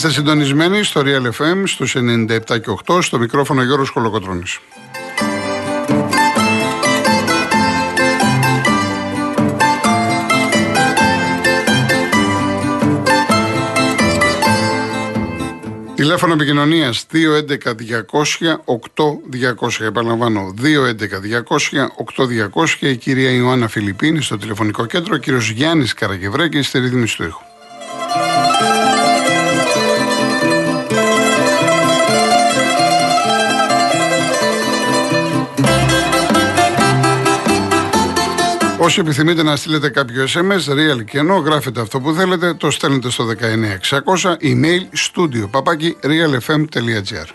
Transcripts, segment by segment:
Είστε συντονισμένοι στο Real FM στους 97 και 8 στο μικρόφωνο Γιώργος Χολοκοτρώνης. Τηλέφωνο επικοινωνίας 211-200-8200. Επαναλαμβάνω, 211-200-8200. Η κυρία Ιωάννα Φιλιππίνη στο τηλεφωνικό κέντρο. Ο κύριος Γιάννης Καραγευρέκη στη ρύθμιση του ήχου. Όσοι επιθυμείτε να στείλετε κάποιο SMS, real και ενώ γράφετε αυτό που θέλετε, το στέλνετε στο 19600, email studio παπάκι realfm.gr.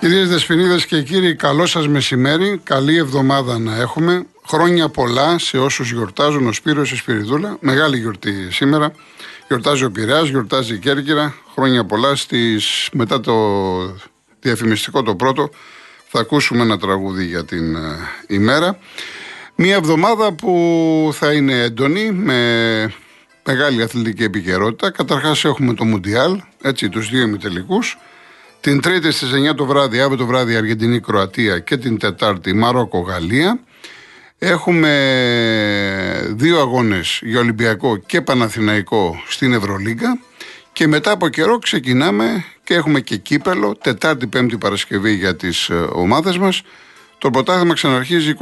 Κυρίες Δεσποινίδες και κύριοι, καλό σας μεσημέρι, καλή εβδομάδα να έχουμε. Χρόνια πολλά σε όσους γιορτάζουν ο Σπύρος η Σπυριδούλα. Μεγάλη γιορτή σήμερα. Γιορτάζει ο Πειραιάς, γιορτάζει η Κέρκυρα. Χρόνια πολλά στις, μετά το διαφημιστικό το πρώτο. Θα ακούσουμε ένα τραγούδι για την ε, ημέρα. Μία εβδομάδα που θα είναι έντονη με μεγάλη αθλητική επικαιρότητα. Καταρχάς έχουμε το Μουντιάλ, έτσι τους δύο ημιτελικούς. Την Τρίτη στις 9 το βράδυ, αύριο το βράδυ Αργεντινή-Κροατία και την Τετάρτη Μαρόκο-Γαλλία. Έχουμε δύο αγώνες για Ολυμπιακό και Παναθηναϊκό στην Ευρωλίγκα και μετά από καιρό ξεκινάμε και έχουμε και κύπελο, Τετάρτη, Πέμπτη Παρασκευή για τις ε, ομάδες μας. Το πρωτάθλημα ξαναρχίζει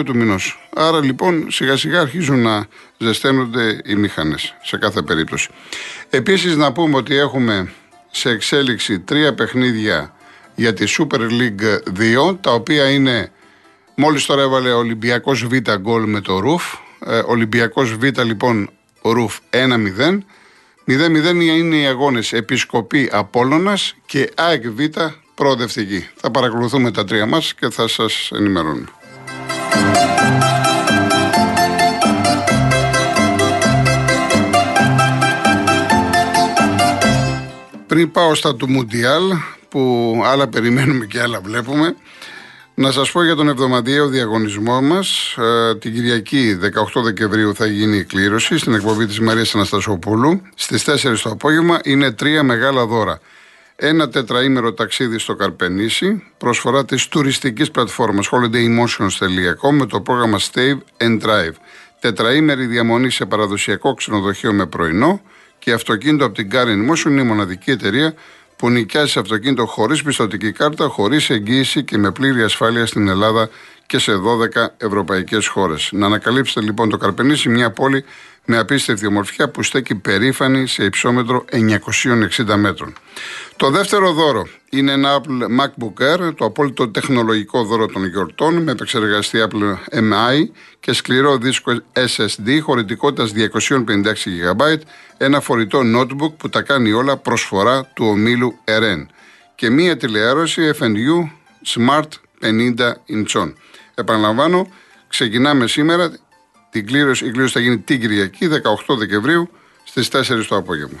21-22 του μηνός. Άρα λοιπόν σιγά σιγά αρχίζουν να ζεσταίνονται οι μηχανές σε κάθε περίπτωση. Επίσης να πούμε ότι έχουμε σε εξέλιξη τρία παιχνίδια για τη Super League 2, τα οποία είναι Μόλις τώρα έβαλε ο Ολυμπιακός Β γκολ με το Ρουφ. Ε, Ολυμπιακός Β λοιπόν Ρουφ 1-0. 0-0 είναι οι αγώνες Επισκοπή Απόλλωνας και ΑΕΚ Β προοδευτική. Θα παρακολουθούμε τα τρία μας και θα σας ενημερώνουμε. Πριν πάω στα του Μουντιάλ που άλλα περιμένουμε και άλλα βλέπουμε να σας πω για τον εβδομαδιαίο διαγωνισμό μας. Ε, την Κυριακή 18 Δεκεμβρίου θα γίνει η κλήρωση στην εκπομπή της Μαρίας Αναστασοπούλου. Στις 4 το απόγευμα είναι τρία μεγάλα δώρα. Ένα τετραήμερο ταξίδι στο Καρπενήσι, προσφορά της τουριστικής πλατφόρμας holidaymotions.com με το πρόγραμμα Stave and Drive. Τετραήμερη διαμονή σε παραδοσιακό ξενοδοχείο με πρωινό και αυτοκίνητο από την Carin Motion είναι η μοναδική εταιρεία που νοικιάζει αυτοκίνητο χωρίς πιστοτική κάρτα, χωρίς εγγύηση και με πλήρη ασφάλεια στην Ελλάδα και σε 12 ευρωπαϊκές χώρες. Να ανακαλύψετε λοιπόν το Καρπενήσι, μια πόλη με απίστευτη ομορφιά που στέκει περήφανη σε υψόμετρο 960 μέτρων. Το δεύτερο δώρο είναι ένα Apple MacBook Air, το απόλυτο τεχνολογικό δώρο των γιορτών με επεξεργαστή Apple MI και σκληρό δίσκο SSD χωρητικότητας 256 GB, ένα φορητό notebook που τα κάνει όλα προσφορά του ομίλου RN και μία τηλεόραση FNU Smart 50 inch. Επαναλαμβάνω, ξεκινάμε σήμερα την κλήρωση, η κλήρωση θα γίνει την Κυριακή 18 Δεκεμβρίου στις 4 το απόγευμα.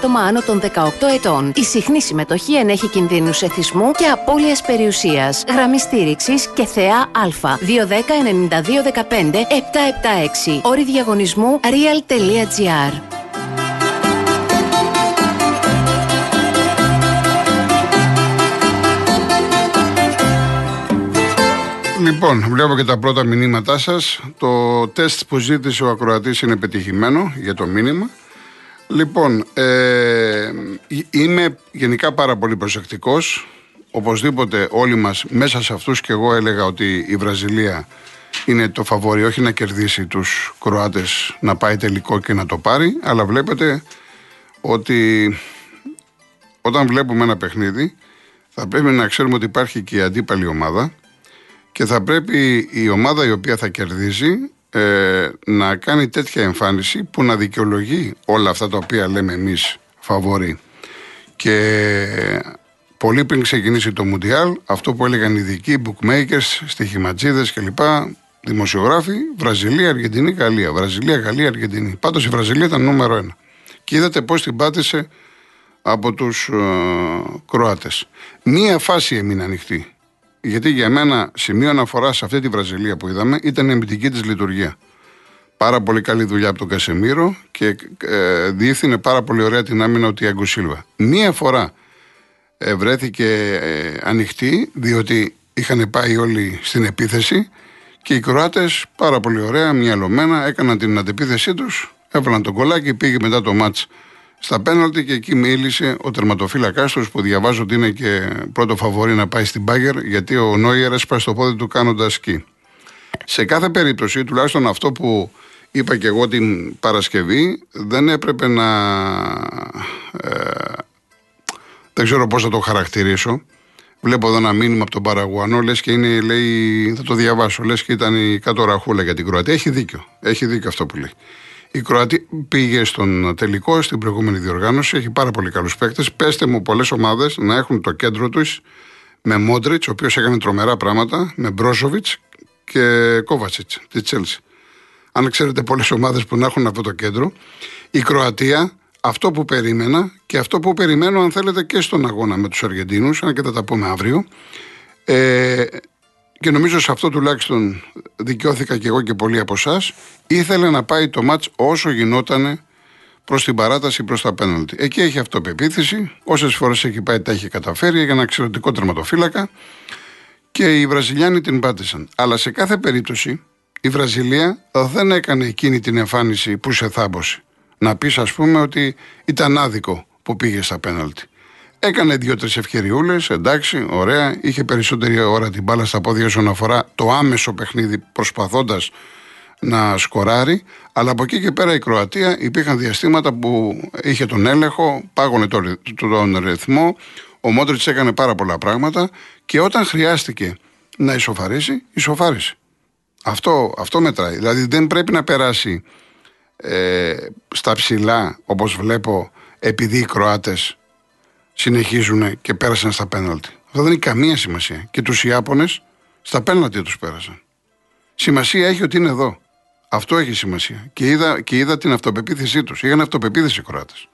άτομα άνω των 18 ετών. Η συχνή συμμετοχή ενέχει κινδύνους εθισμού και απώλειας περιουσίας. Γραμμή στήριξης και θεά Α. 210-9215-776. Όρη διαγωνισμού real.gr. Λοιπόν, βλέπω και τα πρώτα μηνύματά σας. Το τεστ που ζήτησε ο ακροατής είναι πετυχημένο για το μήνυμα. Λοιπόν, ε, είμαι γενικά πάρα πολύ προσεκτικός. Οπωσδήποτε όλοι μας, μέσα σε αυτούς και εγώ έλεγα ότι η Βραζιλία είναι το φαβόρι, όχι να κερδίσει τους Κροάτες, να πάει τελικό και να το πάρει, αλλά βλέπετε ότι όταν βλέπουμε ένα παιχνίδι θα πρέπει να ξέρουμε ότι υπάρχει και η αντίπαλη ομάδα και θα πρέπει η ομάδα η οποία θα κερδίζει ε, να κάνει τέτοια εμφάνιση που να δικαιολογεί όλα αυτά τα οποία λέμε εμείς φαβορεί. Και πολύ πριν ξεκινήσει το Μουντιάλ, αυτό που έλεγαν οι ειδικοί, bookmakers, στοιχηματζίδες κλπ. Δημοσιογράφοι, Βραζιλία, Αργεντινή, Γαλλία. Βραζιλία, Γαλλία, Αργεντινή. Πάντως η Βραζιλία ήταν νούμερο ένα. Και είδατε πώς την πάτησε από τους ε, Κροάτες. Μία φάση έμεινε ανοιχτή. Γιατί για μένα σημείο αναφορά σε αυτή τη Βραζιλία που είδαμε ήταν η αμυντική της λειτουργία. Πάρα πολύ καλή δουλειά από τον Κασεμίρο και ε, διεύθυνε πάρα πολύ ωραία την άμυνα ο Τιάγκο Σίλβα. Μία φορά ε, βρέθηκε ε, ανοιχτή, διότι είχαν πάει όλοι στην επίθεση και οι Κροάτες πάρα πολύ ωραία, μυαλωμένα, έκαναν την αντεπίθεσή τους, έβαλαν τον κολάκι, πήγε μετά το μάτς στα πέναλτι και εκεί μίλησε ο τερματοφύλακάς του που διαβάζω ότι είναι και πρώτο φαβορή να πάει στην Μπάγκερ γιατί ο Νόιερ έσπασε το πόδι του κάνοντας σκι. Σε κάθε περίπτωση, τουλάχιστον αυτό που είπα και εγώ την Παρασκευή, δεν έπρεπε να. Ε, δεν ξέρω πώς θα το χαρακτηρίσω. Βλέπω εδώ ένα μήνυμα από τον Παραγουανό, λες και είναι, λέει, θα το διαβάσω, λες και ήταν η κάτω ραχούλα για την Κροατία. Έχει δίκιο. Έχει δίκιο αυτό που λέει. Η Κροατία πήγε στον τελικό, στην προηγούμενη διοργάνωση. Έχει πάρα πολύ καλούς παίκτες. Πέστε μου πολλές ομάδες να έχουν το κέντρο τους με Μόντριτς, ο οποίος έκανε τρομερά πράγματα, με Μπρόσοβιτ και Κόβατσιτς της Τσέλση. Αν ξέρετε πολλές ομάδες που να έχουν αυτό το κέντρο. Η Κροατία, αυτό που περίμενα και αυτό που περιμένω, αν θέλετε, και στον αγώνα με τους Αργεντίνους, αν και θα τα πούμε αύριο. Ε, και νομίζω σε αυτό τουλάχιστον δικαιώθηκα και εγώ και πολλοί από εσάς, ήθελε να πάει το μάτς όσο γινόταν προς την παράταση, προς τα πέναλτι. Εκεί έχει αυτοπεποίθηση. Όσες φορές έχει πάει, τα έχει καταφέρει για ένα εξαιρετικό τερματοφύλακα. Και οι Βραζιλιάνοι την πάτησαν. Αλλά σε κάθε περίπτωση η Βραζιλία δεν έκανε εκείνη την εμφάνιση που σε θάμπωσε. Να πεις, ας πούμε, ότι ήταν άδικο που πήγε στα πέναλτι. Έκανε δύο-τρεις ευκαιριούλες, εντάξει, ωραία. Είχε περισσότερη ώρα την μπάλα στα πόδια όσον αφορά το άμεσο παιχνίδι, προσπαθώντας να σκοράρει. Αλλά από εκεί και πέρα η Κροατία υπήρχαν διαστήματα που είχε τον έλεγχο, πάγωνε τον, τον ρυθμό. Ο Μόντριτς έκανε πάρα πολλά πράγματα και όταν χρειάστηκε να ισοφαρίσει, ισοφάρισε. Αυτό, αυτό μετράει. Δηλαδή δεν πρέπει να περάσει ε, στα ψηλά, όπως βλέπω, επειδή οι Κροάτες συνεχίζουν και πέρασαν στα πέναλτι. Αυτό δεν έχει καμία σημασία. Και τους Ιάπωνες στα πέναλτι τους πέρασαν. Σημασία έχει ότι είναι εδώ. Αυτό έχει σημασία. Και είδα, και είδα την αυτοπεποίθησή τους. Είχαν αυτοπεποίθηση οι Κροάτες.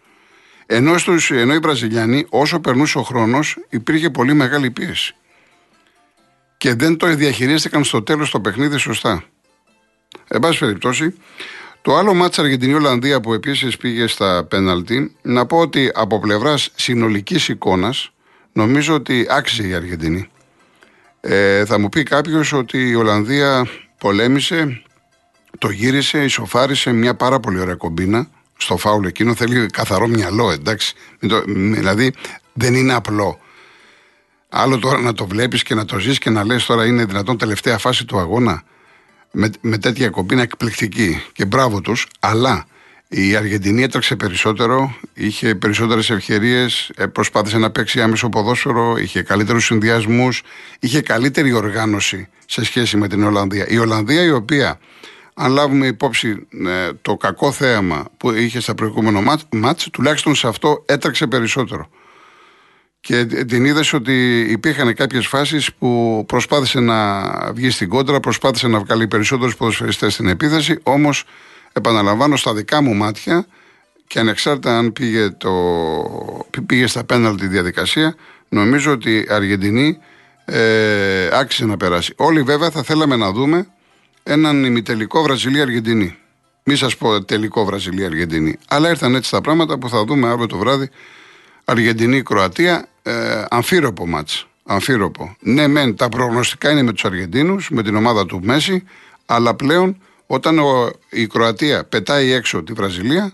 Ενώ, στους, ενώ οι Βραζιλιάνοι, όσο περνούσε ο χρόνος, υπήρχε πολύ μεγάλη πίεση. Και δεν το διαχειρίστηκαν στο τέλος το παιχνίδι σωστά. Εν πάση περιπτώσει, το άλλο μάτσα Αργεντινή-Ολλανδία που επίσης πήγε στα πέναλτι, να πω ότι από πλευράς συνολικής εικόνας, νομίζω ότι άξιζε η Αργεντινή. Ε, θα μου πει κάποιος ότι η Ολλανδία πολέμησε, το γύρισε, ισοφάρισε μια πάρα πολύ ωραία κομπίνα στο φάουλ εκείνο. Θέλει καθαρό μυαλό, εντάξει. Δηλαδή δεν είναι απλό. Άλλο τώρα να το βλέπεις και να το ζεις και να λες τώρα είναι δυνατόν τελευταία φάση του αγώνα με, με τέτοια κομπίνα εκπληκτική και μπράβο τους, αλλά η Αργεντινή έτρεξε περισσότερο, είχε περισσότερες ευκαιρίες, ε, προσπάθησε να παίξει άμεσο ποδόσφαιρο, είχε καλύτερους συνδυασμούς, είχε καλύτερη οργάνωση σε σχέση με την Ολλανδία. Η Ολλανδία, η οποία, αν λάβουμε υπόψη ε, το κακό θέαμα που είχε στα προηγούμενο μάτς, τουλάχιστον σε αυτό έτρεξε περισσότερο και την είδες ότι υπήρχαν κάποιες φάσεις που προσπάθησε να βγει στην κόντρα, προσπάθησε να βγάλει περισσότερους ποδοσφαιριστές στην επίθεση. Όμως, επαναλαμβάνω, στα δικά μου μάτια και ανεξάρτητα αν πήγε, το, πήγε στα πέναλτι διαδικασία, νομίζω ότι η Αργεντινή ε, άξιζε να περάσει. Όλοι βέβαια θα θέλαμε να δούμε έναν ημιτελικό Βραζιλία-Αργεντινή. Μη σας πω τελικό Βραζιλία-Αργεντινή. Αλλά ήρθαν έτσι τα πράγματα που θα δούμε αύριο το βράδυ Αργεντινή-Κροατία ε, αμφίροπο μάτς. Αμφίροπο. Ναι, μεν τα προγνωστικά είναι με τους Αργεντίνους, με την ομάδα του Μέση, αλλά πλέον όταν ο, η Κροατία πετάει έξω τη Βραζιλία,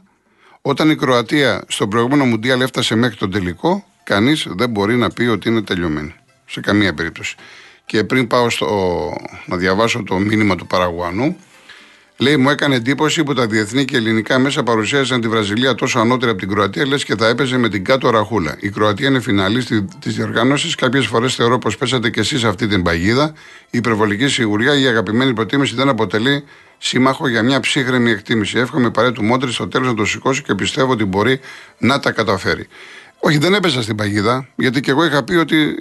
όταν η Κροατία στον προηγούμενο Μουντιάλ έφτασε μέχρι τον τελικό, κανείς δεν μπορεί να πει ότι είναι τελειωμένη. Σε καμία περίπτωση. Και πριν πάω στο, να διαβάσω το μήνυμα του Παραγουανού, Λέει, μου έκανε εντύπωση που τα διεθνή και ελληνικά μέσα παρουσίασαν τη Βραζιλία τόσο ανώτερη από την Κροατία, λες και θα έπαιζε με την κάτω ραχούλα. Η Κροατία είναι φιναλή της διοργάνωσης. Κάποιες φορές θεωρώ πως πέσατε κι εσείς αυτή την παγίδα. Η υπερβολική σιγουριά, η αγαπημένη προτίμηση δεν αποτελεί σύμμαχο για μια ψύχρεμη εκτίμηση. Εύχομαι παρέ του Μόντρη στο τέλος να το σηκώσει και πιστεύω ότι μπορεί να τα καταφέρει. Όχι, δεν έπεσα στην παγίδα, γιατί και εγώ είχα πει ότι,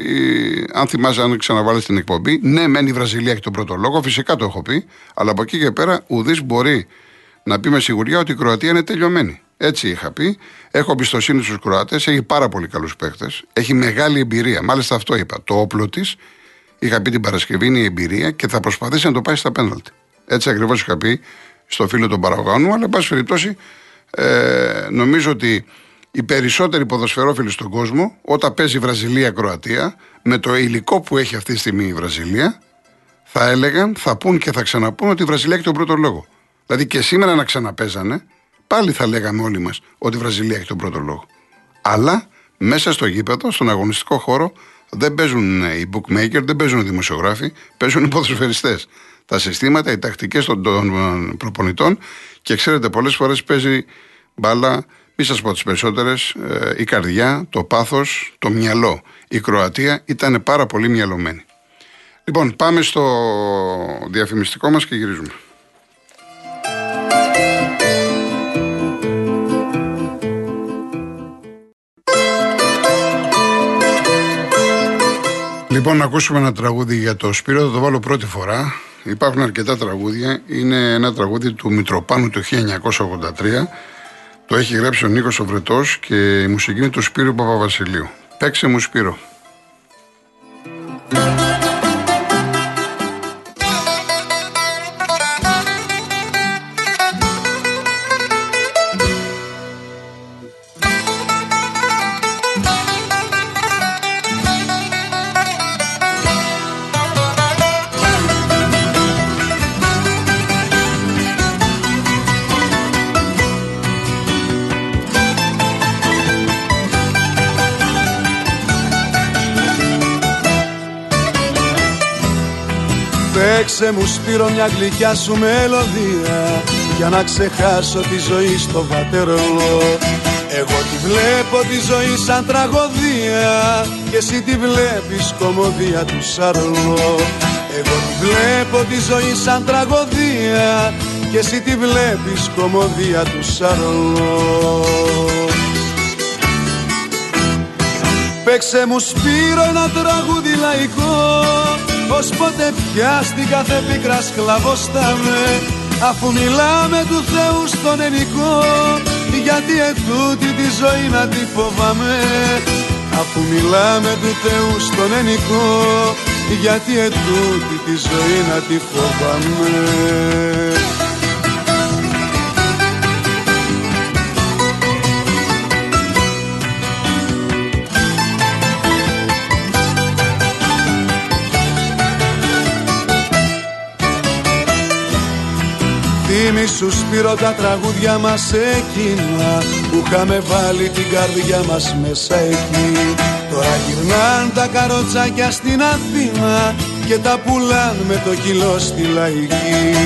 αν θυμάσαι, αν ξαναβάλεις την εκπομπή, ναι, μένει η Βραζιλία έχει τον πρώτο λόγο, φυσικά το έχω πει, αλλά από εκεί και πέρα ουδής μπορεί να πει με σιγουριά ότι η Κροατία είναι τελειωμένη. Έτσι είχα πει. Έχω εμπιστοσύνη στους Κροάτες, έχει πάρα πολύ καλούς παίχτε, έχει μεγάλη εμπειρία. Μάλιστα αυτό είπα. Το όπλο της, είχα πει την Παρασκευή, είναι η εμπειρία και θα προσπαθήσει να το πάει στα πέναλτι. Έτσι ακριβώς είχα πει στο φίλο των Παραγωγάνου, αλλά εν πάση περιπτώσει ε, νομίζω ότι οι περισσότεροι ποδοσφαιρόφιλοι στον κόσμο, όταν παίζει Βραζιλία-Κροατία, με το υλικό που έχει αυτή τη στιγμή η Βραζιλία, θα έλεγαν, θα πούν και θα ξαναπούν ότι η Βραζιλία έχει τον πρώτο λόγο. Δηλαδή και σήμερα να ξαναπέζανε, πάλι θα λέγαμε όλοι μας ότι η Βραζιλία έχει τον πρώτο λόγο. Αλλά μέσα στο γήπεδο, στον αγωνιστικό χώρο, δεν παίζουν οι bookmaker, δεν παίζουν οι δημοσιογράφοι, παίζουν οι ποδοσφαιριστές. Τα συστήματα, οι τακτικές των, των προπονητών και ξέρετε, πολλές φορές παίζει μπάλα μη σας πω τις περισσότερες, ε, η καρδιά, το πάθος, το μυαλό. Η Κροατία ήταν πάρα πολύ μυαλωμένη. Λοιπόν, πάμε στο διαφημιστικό μας και γυρίζουμε. Λοιπόν, να ακούσουμε ένα τραγούδι για το Σπύρο, θα το βάλω πρώτη φορά. Υπάρχουν αρκετά τραγούδια. Είναι ένα τραγούδι του Μητροπάνου του 1983 το έχει γράψει ο Νίκος ο Βρετός και η μουσική είναι του Σπύρου Παπαβασιλείου. Παίξε μου Σπύρο. Παίξε μου Σπύρο μια γλυκιά σου μελωδία Για να ξεχάσω τη ζωή στο βατερό. Εγώ τη βλέπω τη ζωή σαν τραγωδία Και εσύ τη βλέπεις κομμωδία του Σαρλό Εγώ τη βλέπω τη ζωή σαν τραγωδία Και εσύ τη βλέπεις κομμωδία του Σαρλό Παίξε μου Σπύρο ένα τραγούδι λαϊκό πως ποτέ πια στην κάθε πίκρα σκλαβοστάμε Αφού μιλάμε του Θεού στον ενικό Γιατί ετούτη τη ζωή να τη φοβάμαι. Αφού μιλάμε του Θεού στον ενικό Γιατί ετούτη τη ζωή να τη φοβάμαι Μη σου σπείρω τα τραγούδια μας εκείνα Που είχαμε βάλει την καρδιά μας μέσα εκεί. Τώρα γυρνάν τα καροτσάκια στην Αθήνα Και τα πουλάν με το κιλό στη λαϊκή.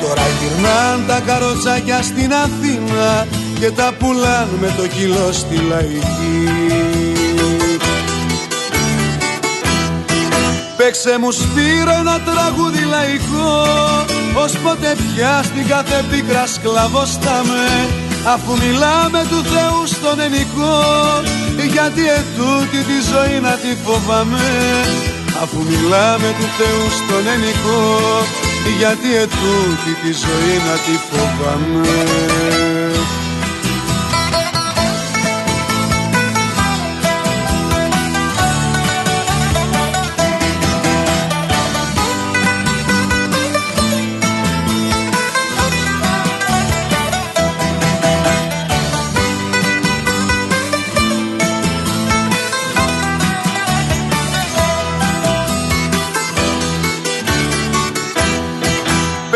Τώρα γυρνάν τα καροτσάκια στην Αθήνα Και τα πουλάν με το κιλό στη λαϊκή Παίξε μου σπείρω ένα τραγούδι λαϊκό Ως ποτέ πια στην κάθε πίκρα σκλαβοστάμε Αφού μιλάμε του Θεού στον ενικό Γιατί ετούτη τη ζωή να τη φοβάμαι. Αφού μιλάμε του Θεού στον ενικό Γιατί ετούτη τη ζωή να τη φοβάμαι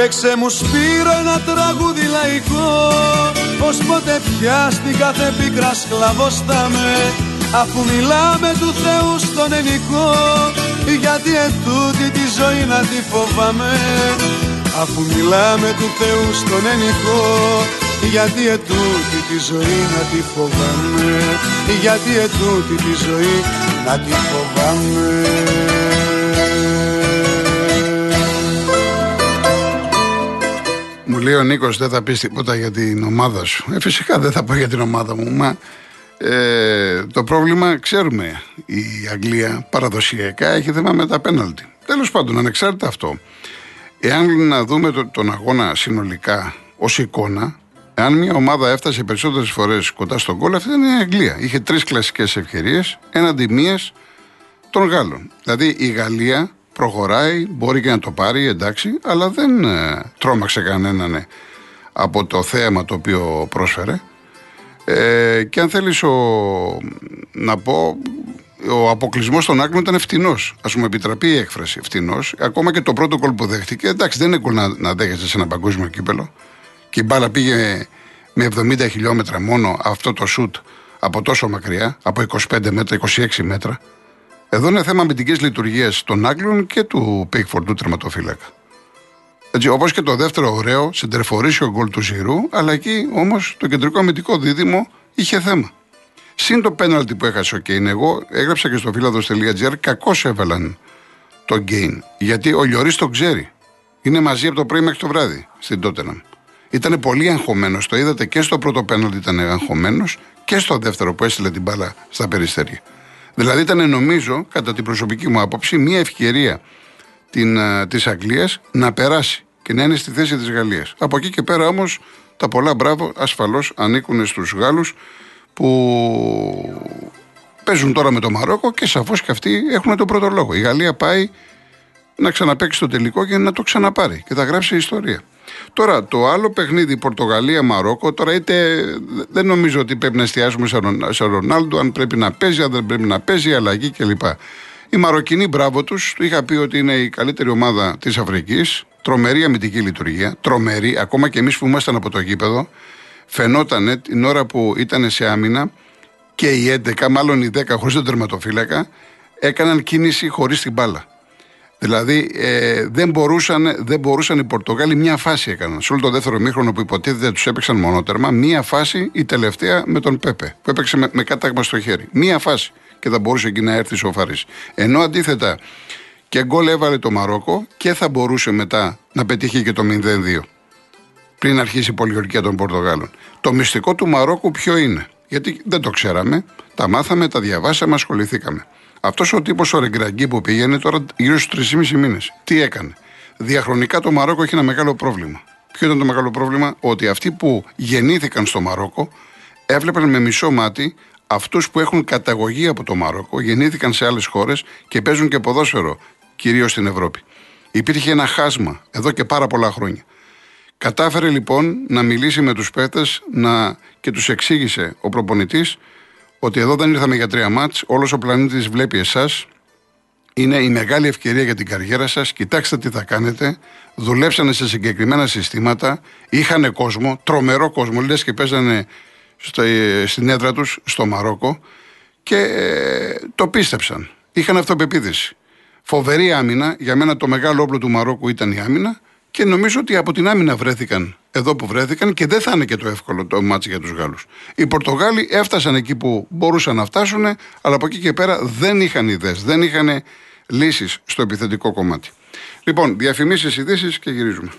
Παίξε μου Σπύρο ένα τραγούδι λαϊκό. Πως ποτέ πια στην κάθε πίκρα σκλαβοστάμε Αφού μιλάμε του Θεού στον ενικό Γιατί ετούτη τη ζωή να τη φοβάμαι. Αφού μιλάμε του Θεού στον ενικό γιατί ετούτη τη ζωή να τη φοβάμαι. Γιατί ετούτη τη ζωή να τη φοβάμαι λέει ο Νίκος δεν θα πεις τίποτα για την ομάδα σου ε, Φυσικά δεν θα πω για την ομάδα μου Μα ε, το πρόβλημα ξέρουμε η Αγγλία παραδοσιακά έχει θέμα με τα πέναλτι Τέλος πάντων ανεξάρτητα αυτό Εάν να δούμε τον αγώνα συνολικά ως εικόνα αν μια ομάδα έφτασε περισσότερες φορές κοντά στον κόλλο, αυτή ήταν η Αγγλία. Είχε τρεις κλασικές ευκαιρίες έναντι μίας των Γάλλων. Δηλαδή η Γαλλία προχωράει, μπορεί και να το πάρει, εντάξει, αλλά δεν ε, τρόμαξε κανέναν ε, από το θέαμα το οποίο πρόσφερε. Ε, και αν θέλεις να πω, ο αποκλεισμός των Άγγλων ήταν φτηνός. Α μου επιτραπεί η έκφραση φτηνός. Ακόμα και το πρώτο κόλ που δέχτηκε, εντάξει, δεν είναι εύκολο να, να δέχεσαι σε ένα παγκόσμιο κύπελο και η μπάλα πήγε με 70 χιλιόμετρα μόνο αυτό το σουτ από τόσο μακριά, από 25 μέτρα, 26 μέτρα. Εδώ είναι θέμα αμυντικής λειτουργίας των Άγγλων και του Πίκφορντ του τερματοφύλακα. Έτσι, όπως και το δεύτερο ωραίο, συντρεφορήσιο γκολ του Ζηρού, αλλά εκεί όμως το κεντρικό αμυντικό δίδυμο είχε θέμα. Συν το πέναλτι που έχασε ο Κέιν, εγώ έγραψα και στο φίλαδο.gr κακώς έβαλαν το gain. Γιατί ο Λιωρή το ξέρει. Είναι μαζί από το πρωί μέχρι το βράδυ στην Τότεναμ. Ήταν πολύ αγχωμένος. Το είδατε και στο πρώτο πέναλτι ήταν αγχωμένος και στο δεύτερο που έστειλε την μπάλα στα περιστέρια. Δηλαδή ήταν νομίζω, κατά την προσωπική μου άποψη, μια ευκαιρία της Αγγλίας να περάσει και να είναι στη θέση της Γαλλίας. Από εκεί και πέρα όμως τα πολλά μπράβο ασφαλώς ανήκουν στους Γάλλους που παίζουν τώρα με το Μαρόκο και σαφώς και αυτοί έχουν τον πρώτο λόγο. Η Γαλλία πάει να ξαναπέξει το τελικό και να το ξαναπάρει και θα γράψει ιστορία. Τώρα, το άλλο παιχνίδι, Πορτογαλία-Μαρόκο, τώρα είτε δεν νομίζω ότι πρέπει να εστιάσουμε σε Ρονάλντο, αν πρέπει να παίζει, αν δεν πρέπει να παίζει, αλλαγή κλπ. Οι Μαροκινοί, μπράβο τους, του είχα πει ότι είναι η καλύτερη ομάδα της Αφρικής. Τρομερή αμυντική λειτουργία. Τρομερή, ακόμα και εμείς που ήμασταν από το γήπεδο, φαινόταν την ώρα που ήταν σε άμυνα και οι 11, μάλλον οι 10 χωρίς τον τερματοφύλακα, έκαναν κίνηση χωρίς την μπάλα. Δηλαδή ε, δεν, μπορούσαν, δεν μπορούσαν οι Πορτογάλοι μια φάση έκαναν. Σε όλο το δεύτερο μήχρονο που υποτίθεται τους έπαιξαν μονότερμα, μια φάση η τελευταία με τον Πέπε που έπαιξε με, με κάταγμα στο χέρι. Μια φάση και θα μπορούσε εκεί να έρθει ο Φαρής. Ενώ αντίθετα και γκολ έβαλε το Μαρόκο και θα μπορούσε μετά να πετύχει και το 0-2 πριν αρχίσει η πολιορκία των Πορτογάλων. Το μυστικό του Μαρόκου ποιο είναι; Γιατί δεν το ξέραμε, τα μάθαμε, τα διαβάσαμε, ασχοληθήκαμε. Αυτός ο τύπος ο Ρεγκραγκή που πήγαινε τώρα γύρω στους 3,5 μήνες. Τι έκανε; Διαχρονικά το Μαρόκο έχει ένα μεγάλο πρόβλημα. Ποιο ήταν το μεγάλο πρόβλημα, ότι αυτοί που γεννήθηκαν στο Μαρόκο έβλεπαν με μισό μάτι αυτούς που έχουν καταγωγή από το Μαρόκο, γεννήθηκαν σε άλλες χώρες και παίζουν και ποδόσφαιρο, κυρίως στην Ευρώπη. Υπήρχε ένα χάσμα εδώ και πάρα πολλά χρόνια. Κατάφερε λοιπόν να μιλήσει με τους παίκτες και τους εξήγησε ο προπονητής ότι εδώ δεν ήρθαμε για τρία μάτς, όλος ο πλανήτης βλέπει εσάς, είναι η μεγάλη ευκαιρία για την καριέρα σας, κοιτάξτε τι θα κάνετε, δουλέψανε σε συγκεκριμένα συστήματα, είχαν κόσμο, τρομερό κόσμο, λες και παίζανε στο, στην έδρα τους στο Μαρόκο. Και ε, το πίστεψαν. Είχαν αυτοπεποίθηση. Φοβερή άμυνα, για μένα το μεγάλο όπλο του Μαρόκου ήταν η άμυνα και νομίζω ότι από την άμυνα βρέθηκαν εδώ που βρέθηκαν και δεν θα είναι και το εύκολο το ματς για τους Γάλλους. Οι Πορτογάλοι έφτασαν εκεί που μπορούσαν να φτάσουν, αλλά από εκεί και πέρα δεν είχαν ιδέες, δεν είχαν λύσεις στο επιθετικό κομμάτι. Λοιπόν, διαφημίσεις, ειδήσεις και γυρίζουμε.